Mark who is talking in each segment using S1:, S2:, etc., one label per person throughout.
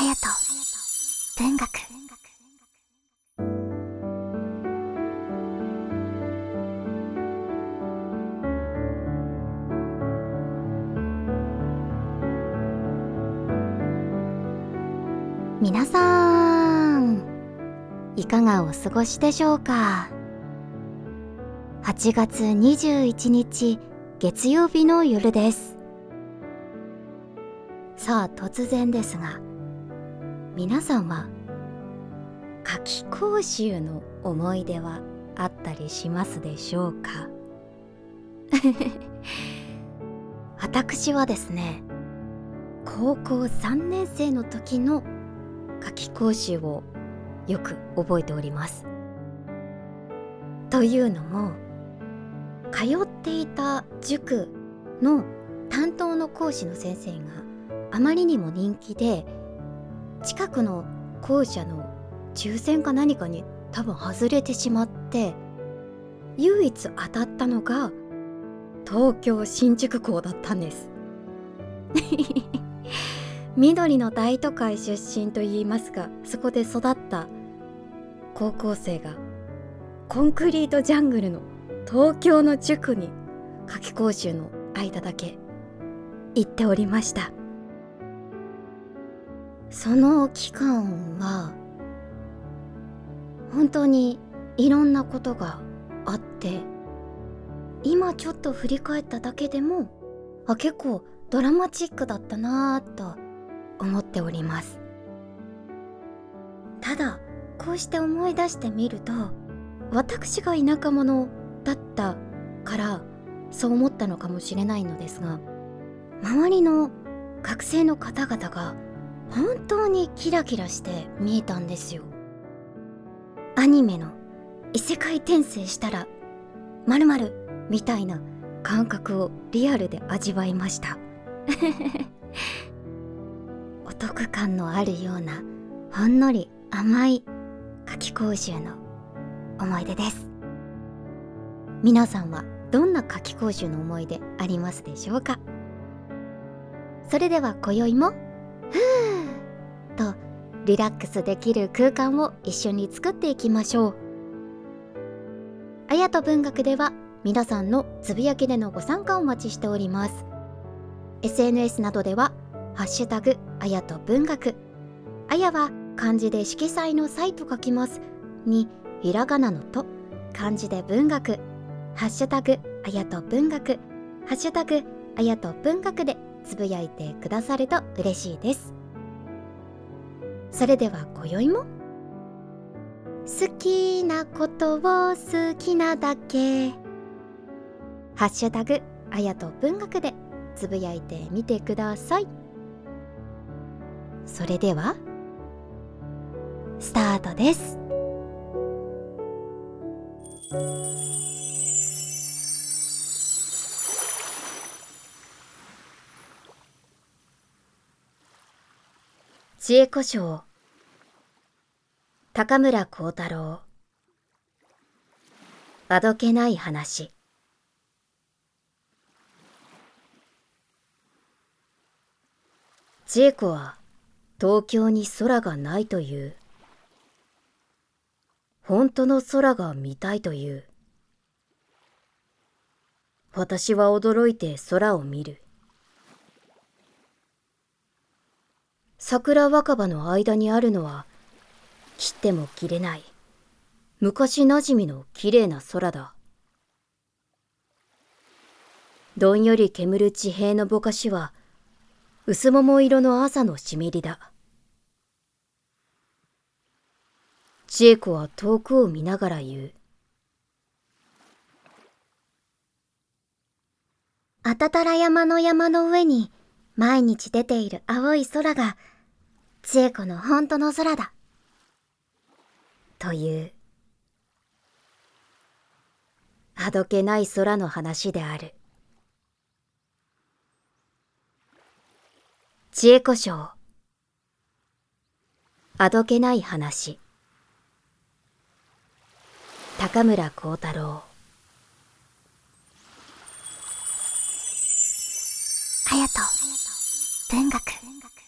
S1: 隼人文学。皆さんいかがお過ごしでしょうか？8月21日月曜日の夜です。さあ突然ですが皆さんは夏季講習の思い出はあったりしますでしょうか？私はですね高校3年生の時の夏季講習をよく覚えております。というのも通っていた塾の担当の講師の先生があまりにも人気で近くの校舎の抽選か何かに多分外れてしまって唯一当たったのが東京新宿校だったんです。緑の大都会出身といいますがそこで育った高校生がコンクリートジャングルの東京の塾に夏季講習の間だけ行っておりました。その期間は本当にいろんなことがあって今ちょっと振り返っただけでもあ結構ドラマチックだったなぁと思っております。ただこうして思い出してみると私が田舎者だったからそう思ったのかもしれないのですが周りの学生の方々が本当にキラキラして見えたんですよ。アニメの異世界転生したら〇〇みたいな感覚をリアルで味わいました。お得感のあるようなほんのり甘い夏季講習の思い出です。皆さんはどんな夏季講習の思い出ありますでしょうか？それでは今宵もとリラックスできる空間を一緒に作っていきましょう。あやと文学では皆さんのつぶやきでのご参加をお待ちしております。SNS などではハッシュタグあやと文学。あやは漢字で色彩の際と書きます。にひらがなのと漢字で文学。ハッシュタグあやと文学。ハッシュタグあやと文学でつぶやいてくださると嬉しいです。それでは今宵も。好きなことを好きなだけ。ハッシュタグあやと文学でつぶやいてみてください。それではスタートです。知恵古書高村光太郎。あどけない話。千恵子は東京に空がないという。本当の空が見たいという。私は驚いて空を見る。桜若葉の間にあるのは切っても切れない。昔なじみの綺麗な空だ。どんより煙る地平のぼかしは薄桃色の朝の湿りだ。千恵子は遠くを見ながら言う。あたたら山の山の上に毎日出ている青い空が千恵子の本当の空だ。という、あどけない空の話である。知恵子賞。あどけない話。高村光太郎。隼人。文学。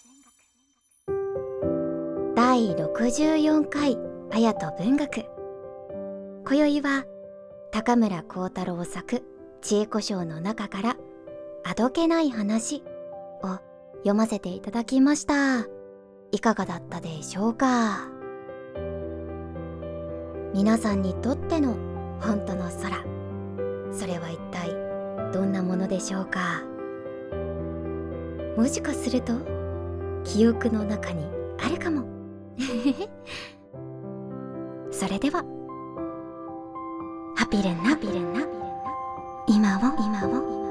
S1: 第64回綾と文学。今宵は高村光太郎作知恵古書の中からあどけない話を読ませていただきました。いかがだったでしょうか？皆さんにとっての本当の空それは一体どんなものでしょうか？もしかすると記憶の中にあるかも それでは。ハピレンナ今を今を。今を。